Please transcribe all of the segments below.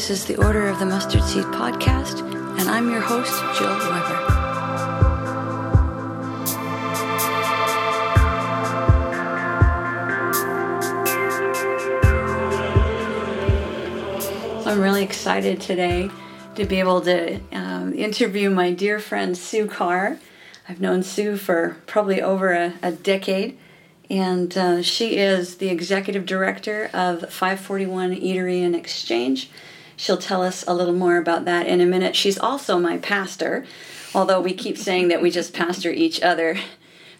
this is the Order of the Mustard Seed podcast, and I'm your host, Jill Weber. I'm really excited today to be able to um, interview my dear friend Sue Carr. I've known Sue for probably over a, a decade, and uh, she is the executive director of 541 Eatery and Exchange. She'll tell us a little more about that in a minute. She's also my pastor, although we keep saying that we just pastor each other.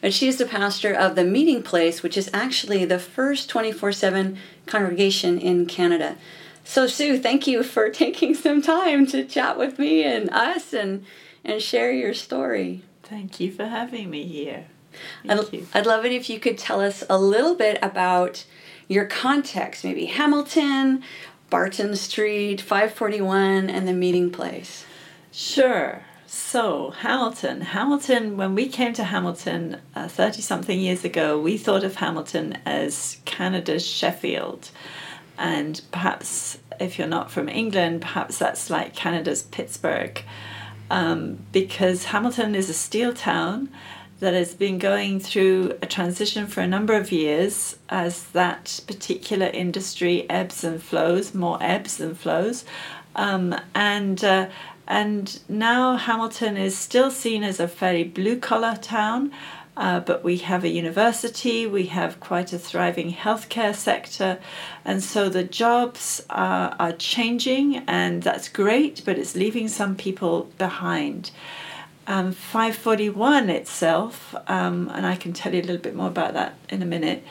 But she's the pastor of the Meeting Place, which is actually the first 24 7 congregation in Canada. So, Sue, thank you for taking some time to chat with me and us and, and share your story. Thank you for having me here. Thank I'd, you. I'd love it if you could tell us a little bit about your context, maybe Hamilton, Barton Street, 541, and the meeting place. Sure. So, Hamilton. Hamilton, when we came to Hamilton 30 uh, something years ago, we thought of Hamilton as Canada's Sheffield. And perhaps if you're not from England, perhaps that's like Canada's Pittsburgh. Um, because Hamilton is a steel town that has been going through a transition for a number of years as that particular industry ebbs and flows, more ebbs and flows. Um, and uh, and now Hamilton is still seen as a fairly blue collar town, uh, but we have a university, we have quite a thriving healthcare sector, and so the jobs are, are changing, and that's great, but it's leaving some people behind. Um, 541 itself, um, and I can tell you a little bit more about that in a minute,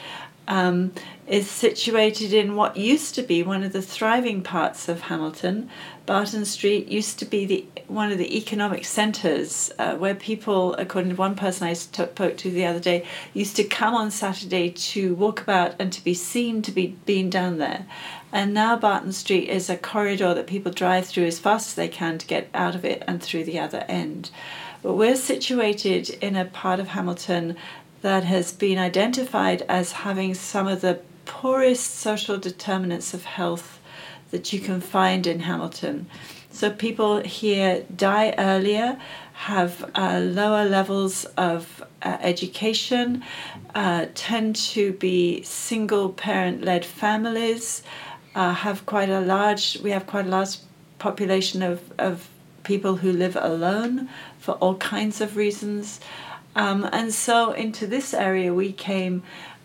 um, is situated in what used to be one of the thriving parts of Hamilton. Barton Street used to be the one of the economic centres uh, where people, according to one person I spoke to the other day, used to come on Saturday to walk about and to be seen to be being down there. And now Barton Street is a corridor that people drive through as fast as they can to get out of it and through the other end. But we're situated in a part of Hamilton that has been identified as having some of the poorest social determinants of health that you can find in Hamilton. So people here die earlier, have uh, lower levels of uh, education, uh, tend to be single parent led families, uh, have quite a large, we have quite a large population of, of people who live alone for all kinds of reasons. Um, and so into this area we came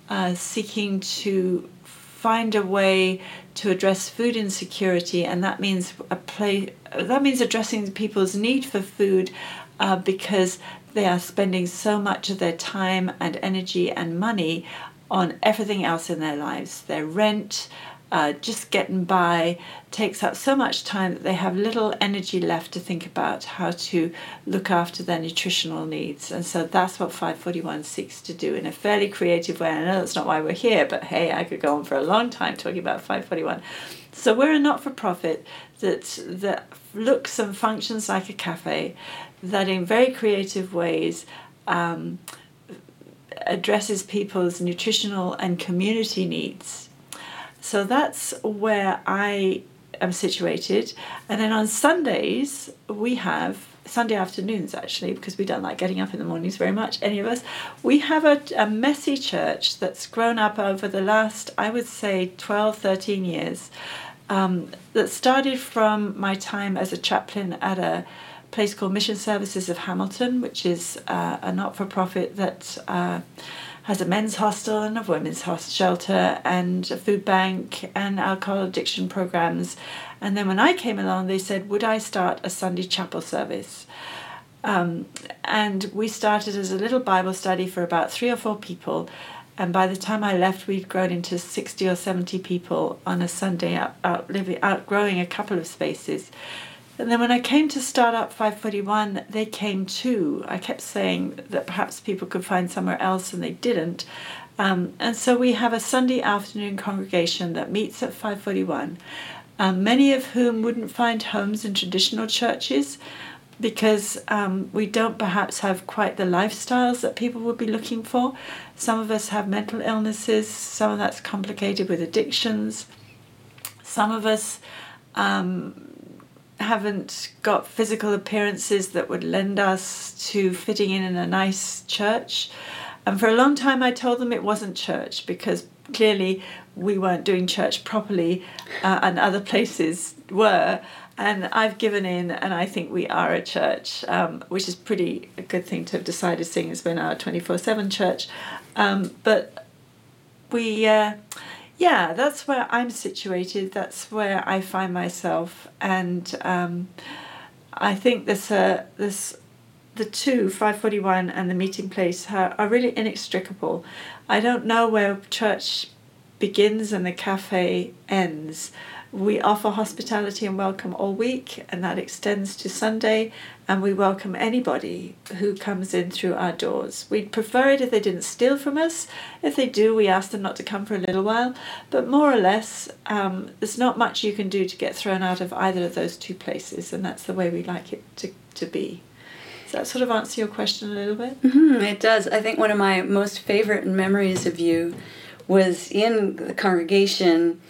uh, seeking to find a way to address food insecurity, and that means a play. That means addressing people's need for food uh, because they are spending so much of their time and energy and money on everything else in their lives their rent, uh, just getting by takes up so much time that they have little energy left to think about how to look after their nutritional needs. And so that's what 541 seeks to do in a fairly creative way. I know that's not why we're here, but hey, I could go on for a long time talking about 541. So we're a not for profit that, that looks and functions like a cafe that in very creative ways. Um, addresses people's nutritional and community needs so that's where I am situated. And then on Sundays, we have Sunday afternoons actually, because we don't like getting up in the mornings very much, any of us. We have a, a messy church that's grown up over the last, I would say, 12, 13 years. Um, that started from my time as a chaplain at a place called Mission Services of Hamilton, which is uh, a not for profit that. Uh, has a men's hostel and a women's hostel shelter and a food bank and alcohol addiction programs. And then when I came along, they said, Would I start a Sunday chapel service? Um, and we started as a little Bible study for about three or four people. And by the time I left, we'd grown into 60 or 70 people on a Sunday, out, out living, outgrowing a couple of spaces. And then when I came to start up 541, they came too. I kept saying that perhaps people could find somewhere else, and they didn't. Um, and so we have a Sunday afternoon congregation that meets at 541, um, many of whom wouldn't find homes in traditional churches because um, we don't perhaps have quite the lifestyles that people would be looking for. Some of us have mental illnesses, some of that's complicated with addictions. Some of us um, haven't got physical appearances that would lend us to fitting in in a nice church. And for a long time, I told them it wasn't church because clearly we weren't doing church properly uh, and other places were. And I've given in, and I think we are a church, um, which is pretty a good thing to have decided, seeing as we're now a 24 7 church. Um, but we, uh, yeah, that's where I'm situated. That's where I find myself, and um, I think this uh, this the two 541 and the meeting place are, are really inextricable. I don't know where church begins and the cafe ends. We offer hospitality and welcome all week, and that extends to Sunday. And we welcome anybody who comes in through our doors. We'd prefer it if they didn't steal from us. If they do, we ask them not to come for a little while. But more or less, um, there's not much you can do to get thrown out of either of those two places, and that's the way we like it to, to be. Does that sort of answer your question a little bit? Mm-hmm, it does. I think one of my most favorite memories of you was in the congregation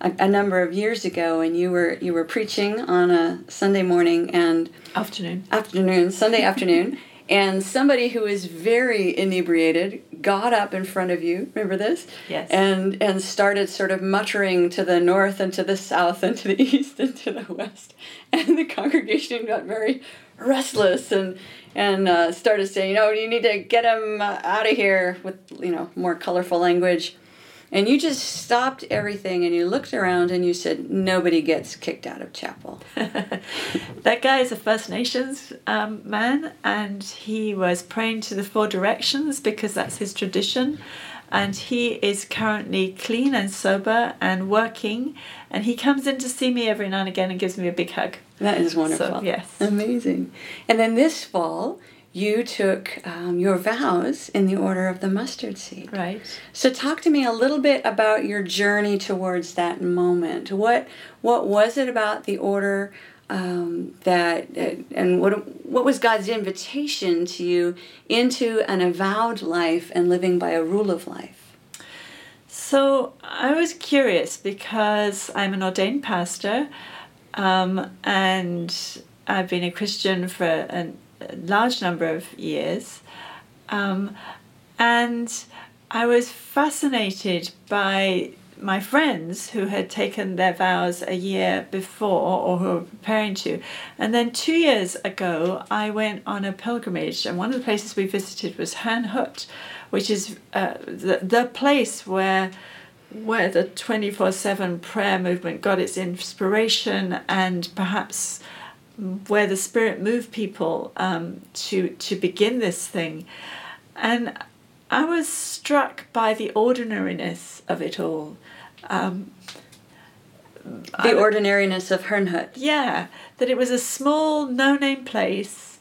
a, a, number of years ago, and you were you were preaching on a Sunday morning and afternoon, afternoon, Sunday afternoon, and somebody who was very inebriated got up in front of you. Remember this? Yes. And and started sort of muttering to the north and to the south and to the east and to the west, and the congregation got very restless and and uh, started saying, you know, you need to get him uh, out of here with you know more colorful language. And you just stopped everything and you looked around and you said, Nobody gets kicked out of chapel. that guy is a First Nations um, man and he was praying to the four directions because that's his tradition. And he is currently clean and sober and working. And he comes in to see me every now and again and gives me a big hug. That is wonderful. So, yes. Amazing. And then this fall, you took um, your vows in the order of the mustard seed. Right. So talk to me a little bit about your journey towards that moment. What what was it about the order um, that uh, and what what was God's invitation to you into an avowed life and living by a rule of life? So I was curious because I'm an ordained pastor, um, and I've been a Christian for an large number of years. Um, and I was fascinated by my friends who had taken their vows a year before or who were preparing to. And then two years ago, I went on a pilgrimage, and one of the places we visited was Herrnhut, which is uh, the, the place where where the 24-7 prayer movement got its inspiration and perhaps where the Spirit moved people um, to to begin this thing, and I was struck by the ordinariness of it all. Um, the ordinariness of Herrnhut. Yeah, that it was a small, no-name place,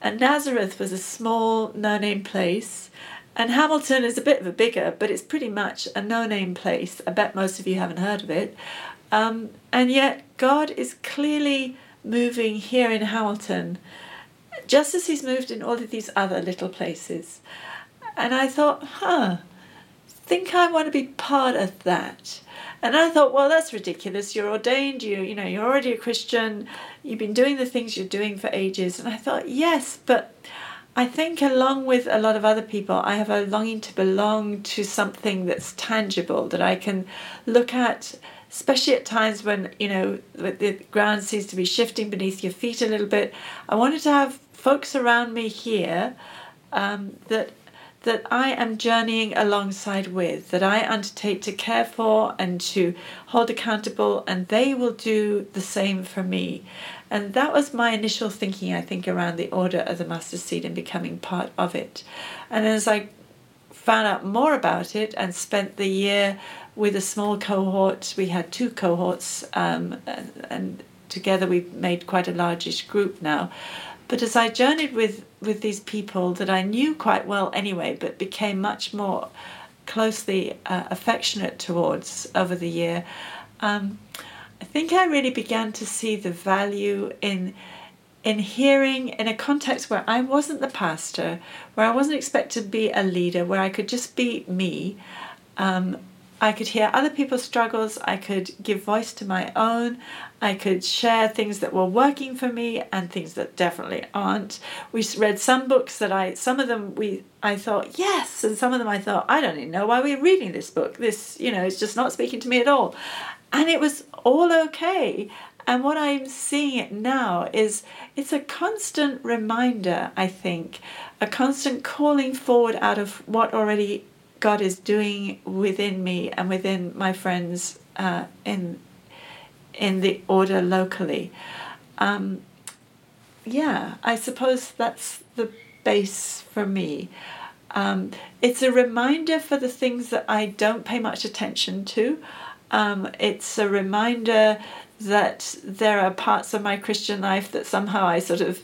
and Nazareth was a small, no-name place, and Hamilton is a bit of a bigger, but it's pretty much a no-name place. I bet most of you haven't heard of it, um, and yet God is clearly moving here in Hamilton, just as he's moved in all of these other little places. And I thought, huh, think I want to be part of that. And I thought, well, that's ridiculous. You're ordained, you you know, you're already a Christian, you've been doing the things you're doing for ages. And I thought, yes, but I think along with a lot of other people, I have a longing to belong to something that's tangible that I can look at especially at times when you know the ground seems to be shifting beneath your feet a little bit. I wanted to have folks around me here um, that that I am journeying alongside with, that I undertake to care for and to hold accountable, and they will do the same for me. And that was my initial thinking, I think, around the order of the mustard seed and becoming part of it. And as I found out more about it and spent the year with a small cohort. We had two cohorts, um, and, and together we've made quite a largish group now. But as I journeyed with, with these people that I knew quite well anyway, but became much more closely uh, affectionate towards over the year, um, I think I really began to see the value in in hearing in a context where I wasn't the pastor, where I wasn't expected to be a leader, where I could just be me. Um, I could hear other people's struggles. I could give voice to my own. I could share things that were working for me and things that definitely aren't. We read some books that I, some of them we, I thought yes, and some of them I thought I don't even know why we're reading this book. This, you know, is just not speaking to me at all, and it was all okay. And what I'm seeing now is it's a constant reminder, I think, a constant calling forward out of what already God is doing within me and within my friends uh, in in the order locally. Um, yeah, I suppose that's the base for me. Um, it's a reminder for the things that I don't pay much attention to. Um, it's a reminder that there are parts of my Christian life that somehow I sort of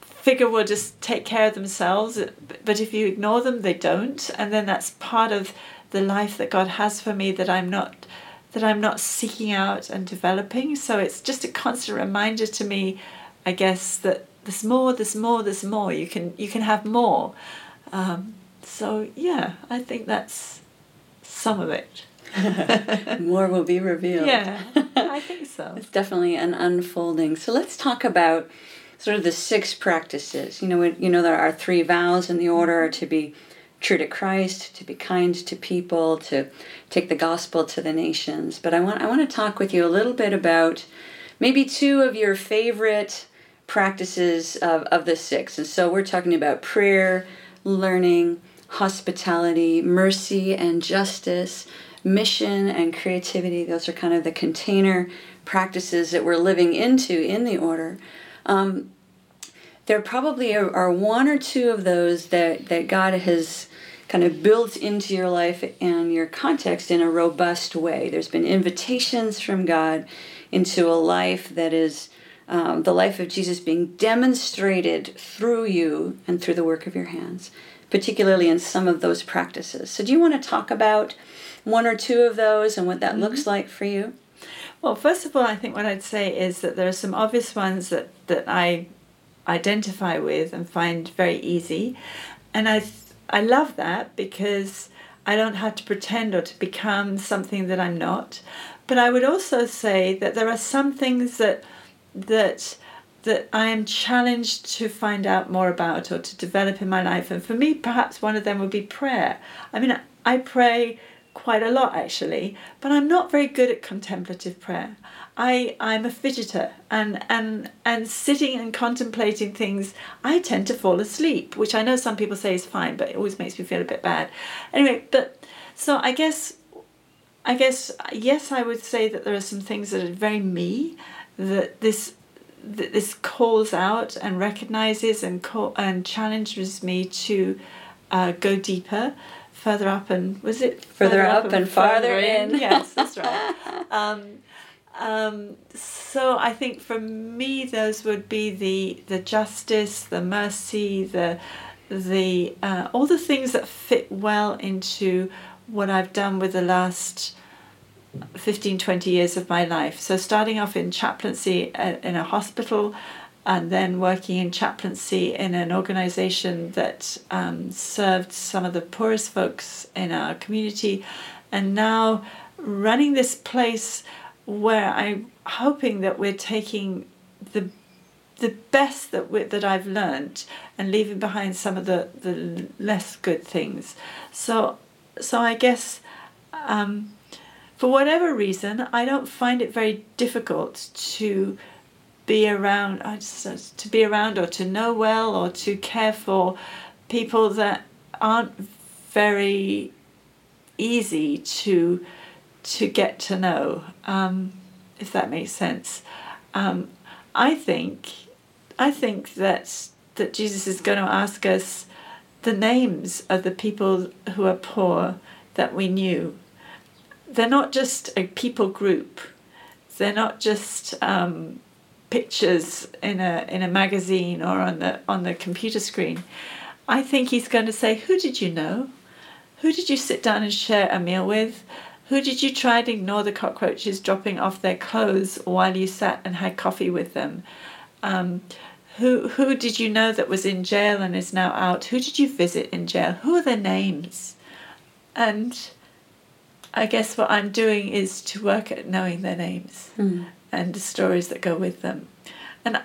figure will just take care of themselves. But if you ignore them, they don't. And then that's part of the life that God has for me that I'm not that I'm not seeking out and developing. So it's just a constant reminder to me, I guess, that there's more, there's more, there's more. You can you can have more. Um, so yeah, I think that's some of it. more will be revealed. Yeah, I think so. it's definitely an unfolding. So let's talk about sort of the six practices. You know, you know there are three vows in the order mm-hmm. to be true to Christ, to be kind to people, to take the gospel to the nations. But I want I want to talk with you a little bit about maybe two of your favorite practices of, of the six. And so we're talking about prayer, learning, hospitality, mercy and justice, mission and creativity. Those are kind of the container practices that we're living into in the order. Um, there probably are, one or two of those that, that God has kind of built into your life and your context in a robust way. There's been invitations from God into a life that is um, the life of Jesus being demonstrated through you and through the work of your hands, particularly in some of those practices. So, do you want to talk about one or two of those and what that mm-hmm. looks like for you? Well, first of all, I think what I'd say is that there are some obvious ones that, that I identify with and find very easy. And I, I love that because I don't have to pretend or to become something that I'm not. But I would also say that there are some things that that that I am challenged to find out more about or to develop in my life. And for me, perhaps one of them would be prayer. I mean, I pray quite a lot actually, but I'm not very good at contemplative prayer. I I'm a fidgeter and and and sitting and contemplating things I tend to fall asleep, which I know some people say is fine, but it always makes me feel a bit bad. Anyway, but so I guess I guess yes, I would say that there are some things that are very me that this that this calls out and recognizes and call, and challenges me to uh, go deeper further up and was it further, further up, up, and, farther, in. in? yes, that's right. Um, um, so I think for me, those would be the the justice, the mercy, the the uh, all the things that fit well into what I've done with the last 15, 20 years of my life. So starting off in chaplaincy uh, in a hospital, and then working in chaplaincy in an organization that um, served some of the poorest folks in our community, and now running this place where I'm hoping that we're taking the the best that we, that I've learned and leaving behind some of the, the less good things. So so I guess um, for whatever reason I don't find it very difficult to be around uh, to be around or to know well or to care for people that aren't very easy to to get to know um, if that makes sense. Um, I think I think that that Jesus is going to ask us the names of the people who are poor that we knew. They're not just a people group. They're not just um, pictures in a in a magazine or on the on the computer screen. I think he's going to say, "Who did you know? Who did you sit down and share a meal with? Who did you try to ignore the cockroaches dropping off their clothes while you sat and had coffee with them? Um, who who did you know that was in jail and is now out? Who did you visit in jail? Who are their names? And I guess what I'm doing is to work at knowing their names Mm. And the stories that go with them. And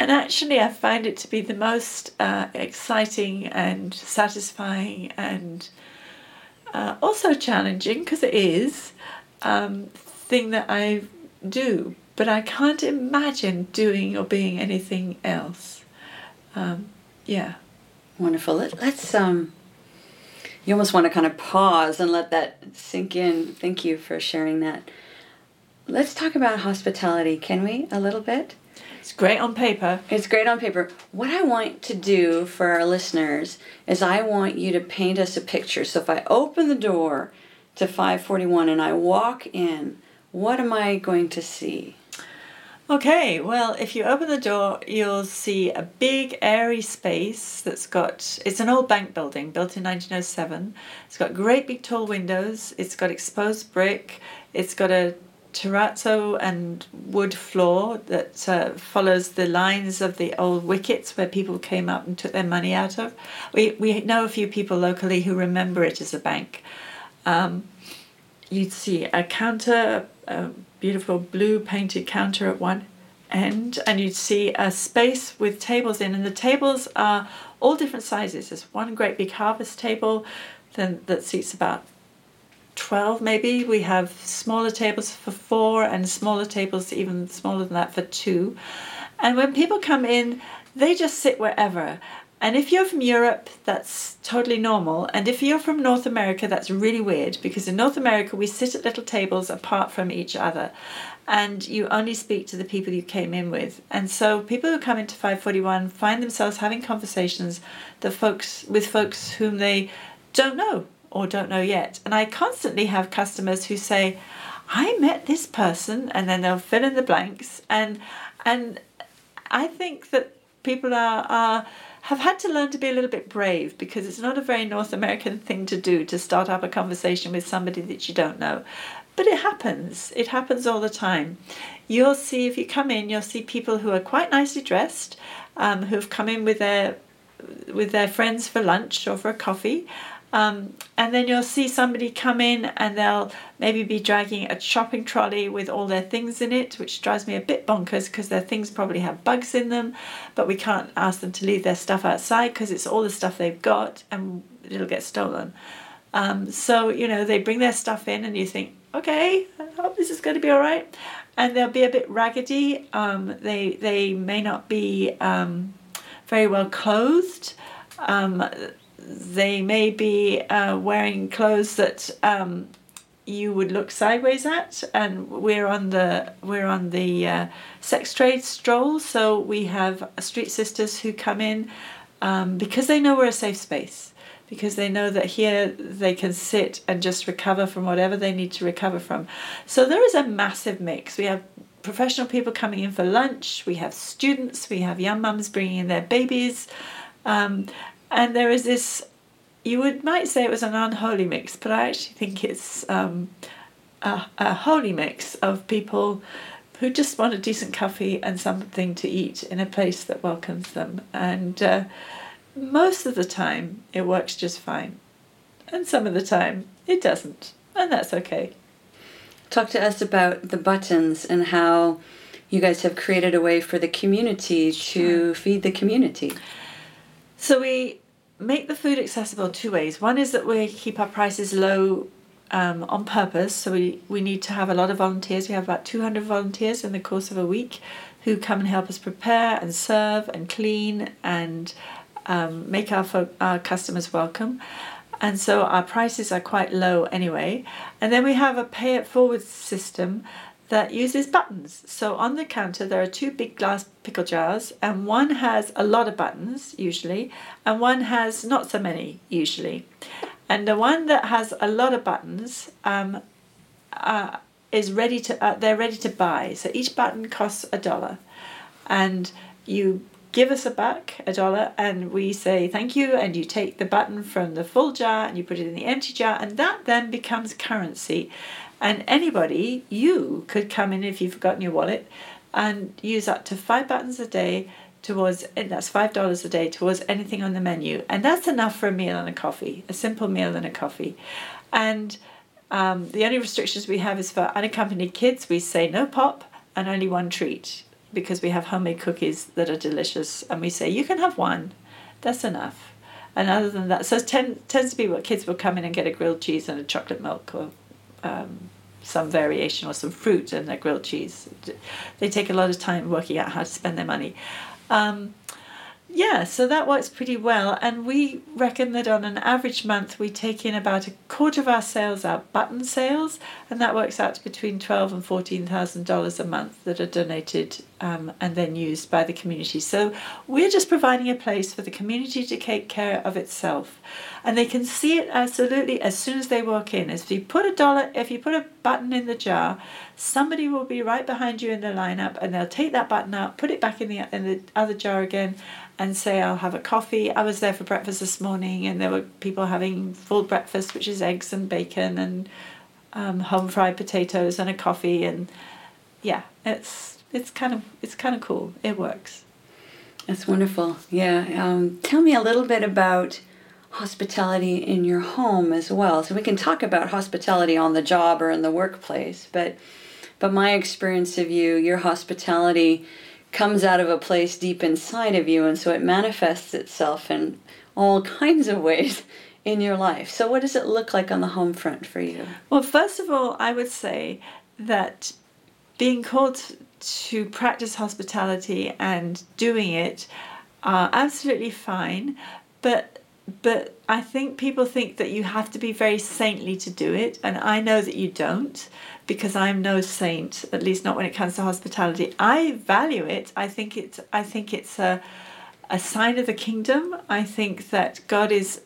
and actually, I find it to be the most uh, exciting and satisfying and uh, also challenging because it is um, thing that I do. But I can't imagine doing or being anything else. Um, yeah. Wonderful. Let, let's um. You almost want to kind of pause and let that sink in. Thank you for sharing that. Let's talk about hospitality, can we? A little bit. It's great on paper. It's great on paper. What I want to do for our listeners is I want you to paint us a picture. So if I open the door to 541 and I walk in, what am I going to see? Okay, well, if you open the door, you'll see a big airy space that's got, it's an old bank building built in 1907. It's got great big tall windows, it's got exposed brick, it's got a terrazzo and wood floor that uh, follows the lines of the old wickets where people came up and took their money out of. We, we know a few people locally who remember it as a bank. Um, you'd see a counter, a beautiful blue painted counter at one end, and you'd see a space with tables in, and the tables are all different sizes. There's one great big harvest table, then that seats about 12 maybe. We have smaller tables for four, and smaller tables even smaller than that for two. And when people come in, they just sit wherever. And if you're from Europe, that's totally normal. And if you're from North America, that's really weird because in North America, we sit at little tables apart from each other and you only speak to the people you came in with. And so people who come into 541 find themselves having conversations folks with folks whom they don't know or don't know yet. And I constantly have customers who say, I met this person and then they'll fill in the blanks and and I think that people are, are have had to learn to be a little bit brave because it's not a very North American thing to do to start up a conversation with somebody that you don't know. But it happens. It happens all the time. You'll see if you come in, you'll see people who are quite nicely dressed, um, who've come in with their with their friends for lunch or for a coffee. Um, and then you'll see somebody come in and they'll maybe be dragging a shopping trolley with all their things in it, which drives me a bit bonkers because their things probably have bugs in them, but we can't ask them to leave their stuff outside because it's all the stuff they've got and it'll get stolen. Um, so, you know, they bring their stuff in and you think, okay, I hope this is going to be all right. And they'll be a bit raggedy. Um, they, they may not be um, very well clothed. They may be uh, wearing clothes that um, you would look sideways at, and we're on the we're on the uh, sex trade stroll. So we have street sisters who come in um, because they know we're a safe space, because they know that here they can sit and just recover from whatever they need to recover from. So there is a massive mix. We have professional people coming in for lunch. We have students. We have young mums bringing in their babies. Um, and there is this you would might say it was an unholy mix but i actually think it's um, a, a holy mix of people who just want a decent coffee and something to eat in a place that welcomes them. And uh, most of the time it works just fine. And some of the time it doesn't. And that's okay. Talk to us about the buttons and how you guys have created a way for the community to feed the community. So we make the food accessible two ways. One is that we keep our prices low um, on purpose. So we, we need to have a lot of volunteers. We have about 200 volunteers in the course of a week who come and help us prepare and serve and clean and um, make our, fo- our customers welcome. And so our prices are quite low anyway. And then we have a pay it forward system that uses buttons. So on the counter, there are two big glass pickle jars, and one has a lot of buttons, usually, and one has not so many, usually. And the one that has a lot of buttons um, uh, is ready to, uh, they're ready to buy. So each button costs a dollar. And you give us a buck, a dollar, and we say thank you, and you take the button from the full jar and you put it in the empty jar, and that then becomes currency. And anybody, you could come in if you've forgotten your wallet and use up to five buttons a day towards, and that's five dollars a day towards anything on the menu. And that's enough for a meal and a coffee, a simple meal and a coffee. And Um, the only restrictions we have is for unaccompanied kids. We say no pop and only one treat because we have homemade cookies that are delicious, and we say you can have one. That's enough. And other than that, so it tend, tends to be what kids will come in and get a grilled cheese and a chocolate milk or um, some variation or some fruit and a grilled cheese. They take a lot of time working out how to spend their money. Um, yeah, so that works pretty well. And we reckon that on an average month, we take in about a quarter of our sales are button sales, and that works out to between twelve and fourteen thousand dollars a month that are donated um, and then used by the community. So we're just providing a place for the community to take care of itself, and they can see it absolutely as soon as they walk in. If you put a dollar, if you put a button in the jar, somebody will be right behind you in the lineup, and they'll take that button out, put it back in the in the other jar again and say I'll have a coffee. I was there for breakfast this morning, and there were people having full breakfast, which is eggs and bacon and um, home fried potatoes and a coffee, and yeah, it's it's kind of it's kind of cool. It works. That's wonderful. Yeah. Um, tell me a little bit about hospitality in your home as well. So we can talk about hospitality on the job or in the workplace, but but my experience of you, your hospitality comes out of a place deep inside of you, and so it manifests itself in all kinds of ways in your life. So, what does it look like on the home front for you? Well, first of all, I would say that being called to practice hospitality and doing it are absolutely fine, but but I think people think that you have to be very saintly to do it, and I know that you don't because I'm no saint, at least not when it comes to hospitality. I value it. I think it's I think it's a a sign of the kingdom. I think that God is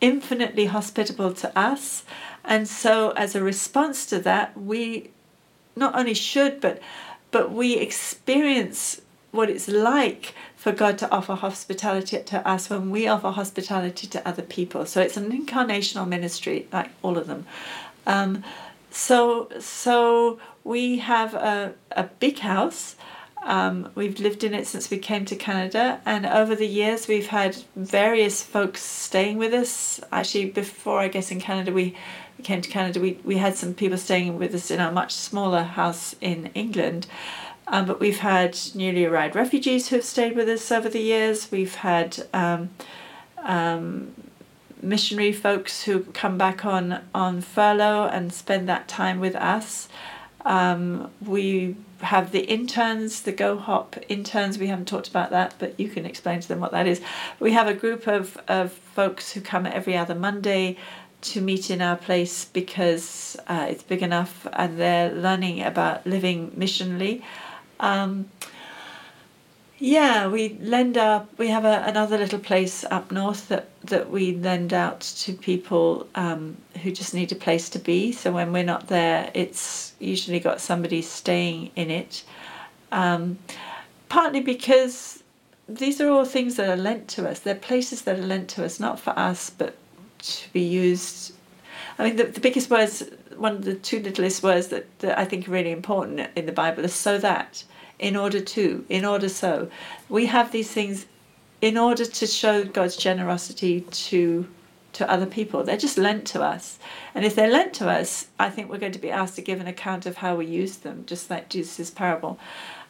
infinitely hospitable to us, and so as a response to that, we not only should but but we experience what it's like for God to offer hospitality to us when we offer hospitality to other people. So it's an incarnational ministry, like all of them. Um, so so we have a, a big house. Um, we've lived in it since we came to Canada, and over the years we've had various folks staying with us. Actually, before I guess in Canada we came to Canada, we, we had some people staying with us in our much smaller house in England. Um, but we've had newly arrived refugees who have stayed with us over the years. We've had um, um, missionary folks who come back on, on furlough and spend that time with us. Um, we have the interns, the Go Hop interns. We haven't talked about that, but you can explain to them what that is. We have a group of, of folks who come every other Monday to meet in our place because uh, it's big enough and they're learning about living missionally. Um, yeah, we lend our. We have a, another little place up north that that we lend out to people um, who just need a place to be. So when we're not there, it's usually got somebody staying in it. Um, partly because these are all things that are lent to us. They're places that are lent to us, not for us, but to be used. I mean, the, the biggest words, one of the two littlest words that, that I think are really important in the Bible is so that in order to, in order so. We have these things in order to show God's generosity to to other people. They're just lent to us. And if they're lent to us, I think we're going to be asked to give an account of how we use them, just like Jesus' parable.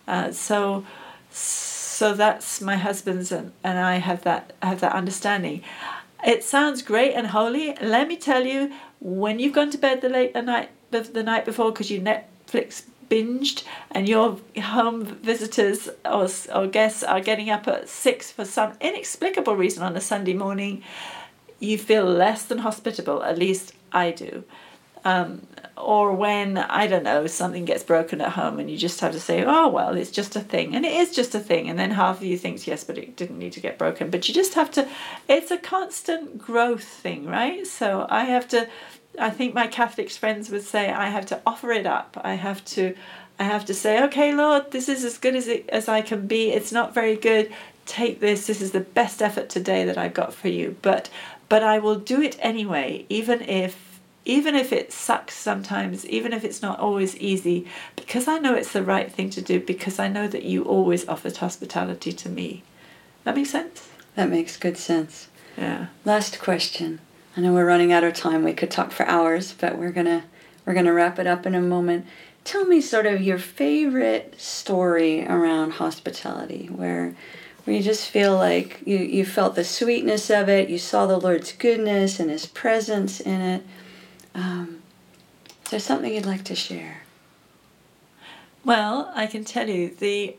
Uh, so so that's my husband's and, and I have that have that understanding. It sounds great and holy. Let me tell you, when you've gone to bed the late the night the night before because you Netflix binged and your home visitors or, or guests are getting up at six for some inexplicable reason on a Sunday morning, you feel less than hospitable. At least I do. Um, or when I don't know something gets broken at home and you just have to say, "Oh well, it's just a thing," and it is just a thing, and then half of you thinks, "Yes, but it didn't need to get broken." But you just have to. It's a constant growth thing, right? So I have to I think my Catholic friends would say I have to offer it up. I have to I have to say, okay, Lord, this is as good as it as I can be. It's not very good. Take this. This is the best effort today that I've got for you. But but I will do it anyway, even if even if it sucks sometimes, even if it's not always easy, because I know it's the right thing to do, because I know that you always offered hospitality to me. That makes sense? That makes good sense. Yeah. Last question. I know we're running out of time. We could talk for hours, but we're gonna we're gonna wrap it up in a moment. Tell me sort of your favorite story around hospitality, where where you just feel like you, you felt the sweetness of it, you saw the Lord's goodness and His presence in it. Um, is there something you'd like to share? Well, I can tell you the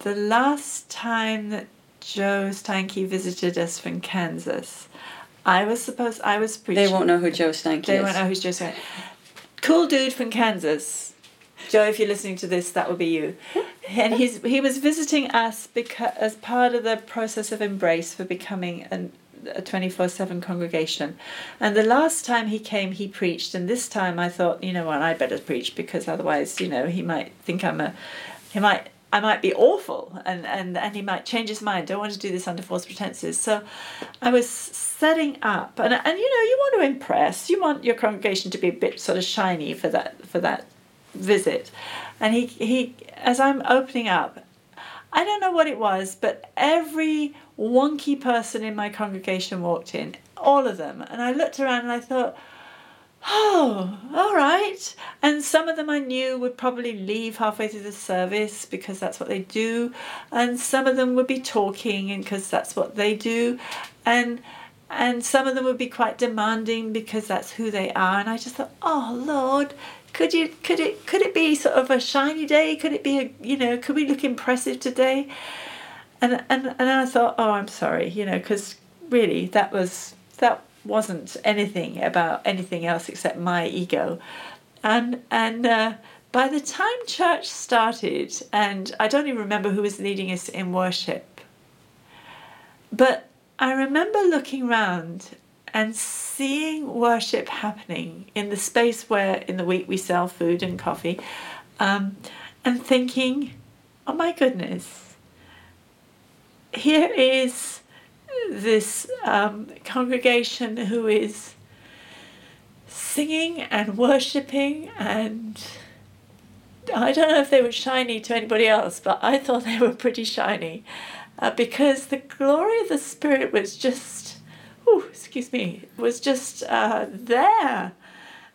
the last time that Joe Steinke visited us from Kansas, I was supposed I was preaching. They won't know who Joe Steinke They is. They won't know who Joe Steinke. Cool dude from Kansas. Joe, if you're listening to this, that will be you. And he's he was visiting us because as part of the process of embrace for becoming an, a 24/7 congregation. And the last time he came, he preached, and this time I thought, you know what, I better preach because otherwise, you know, he might think I'm a, he might. I might be awful and, and, and he might change his mind. Don't want to do this under false pretenses. So I was setting up and, and you know, you want to impress. You want your congregation to be a bit sort of shiny for that for that visit. And he, he as I'm opening up, I don't know what it was, but every wonky person in my congregation walked in, all of them. And I looked around and I thought, oh, all right. And some of them I knew would probably leave halfway through the service because that's what they do. And some of them would be talking and because that's what they do. And and some of them would be quite demanding because that's who they are. And I just thought, oh Lord, could you could it could it be sort of a shiny day? Could it be a you know, could we look impressive today? And and and I thought, oh, I'm sorry, you know, because really that was that wasn't anything about anything else except my ego, and and. Uh, by the time church started, and I don't even remember who was leading us in worship, but I remember looking round and seeing worship happening in the space where in the week we sell food and coffee, um, and thinking, oh my goodness, here is this um, congregation who is singing and worshipping and I don't know if they were shiny to anybody else, but I thought they were pretty shiny uh, because the glory of the Spirit was just, oh, excuse me, was just uh, there.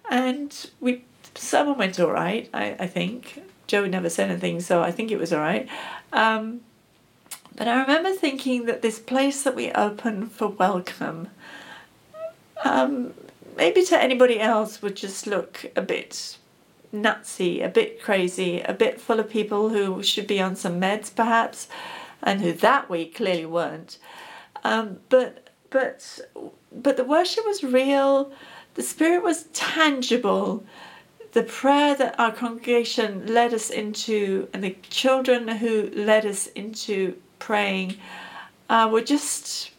And we, someone went all right, I, I think. Joe never said anything, so I think it was all right. Um, but I remember thinking that this place that we opened for welcome, um, maybe to anybody else, would just look a bit nutsy, a bit crazy, a bit full of people who should be on some meds perhaps, and who that week clearly weren't. Um, but but but the worship was real, the spirit was tangible. The prayer that our congregation led us into, and the children who led us into praying, uh, were just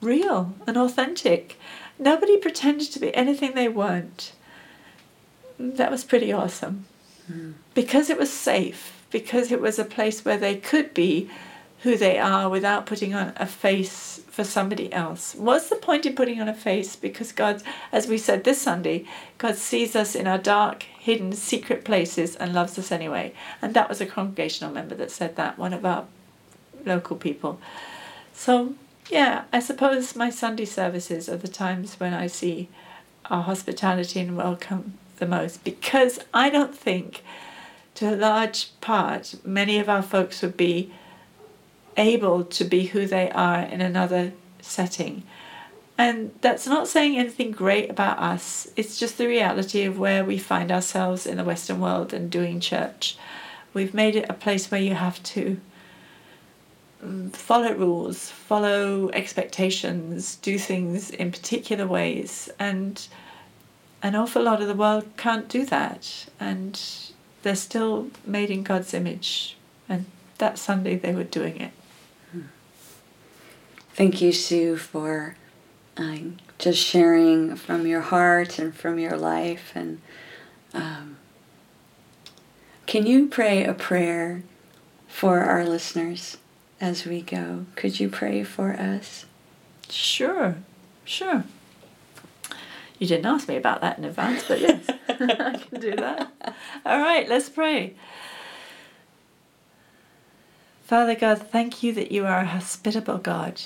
real and authentic. Nobody pretended to be anything they weren't. That was pretty awesome. Mm. because it was safe because it was a place where they could be who they are without putting on a face for somebody else. What's the point in putting on a face? Because god as we said this sunday god sees us in our dark hidden secret places and loves us anyway. And that was a congregational member that said that one of our local people so yeah i suppose my sunday services are the times when i see our hospitality and welcome the most because I don't think, to a large part, many of our folks would be able to be who they are in another setting. And that's not saying anything great about us, it's just the reality of where we find ourselves in the Western world and doing church. We've made it a place where you have to follow rules, follow expectations, do things in particular ways, and an awful lot of the world can't do that, and they're still made in God's image. And that Sunday they were doing it. Thank you, Sue, for um, just sharing from your heart and from your life. And um, can you pray a prayer for our listeners as we go? Could you pray for us? Sure, sure. You didn't ask me about that in advance, but yes, I can do that. All right, let's pray. Father God, thank you that you are a hospitable God.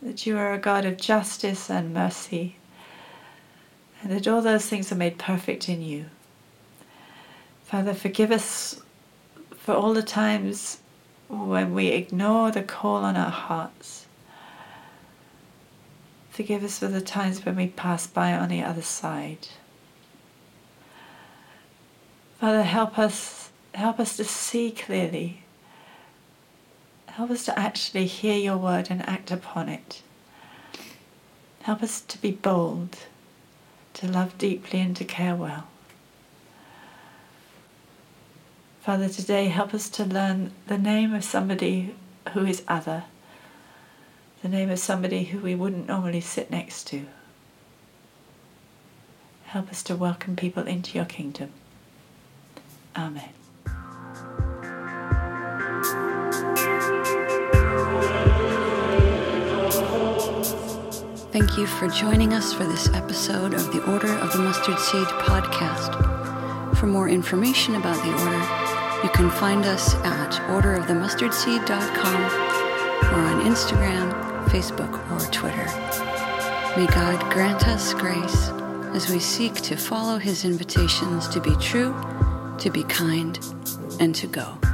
that you are a God of justice and mercy, and that all those things are made perfect in you. Father, forgive us for all the times when we ignore the call on our hearts. Forgive us for the times when we pass by on the other side. Father, help us help us to see clearly. Help us to actually hear your word and act upon it. Help us to be bold, to love deeply and to care well. Father, today help us to learn the name of somebody who is other, the name of somebody who we wouldn't normally sit next to. Help us to welcome people into your kingdom. Amen. Thank you for joining us for this episode of the Order of the Mustard Seed podcast. For more information about the Order, you can find us at orderofthemustardseed.com or on Instagram, Facebook, or Twitter. May God grant us grace as we seek to follow His invitations to be true to be kind, and to go.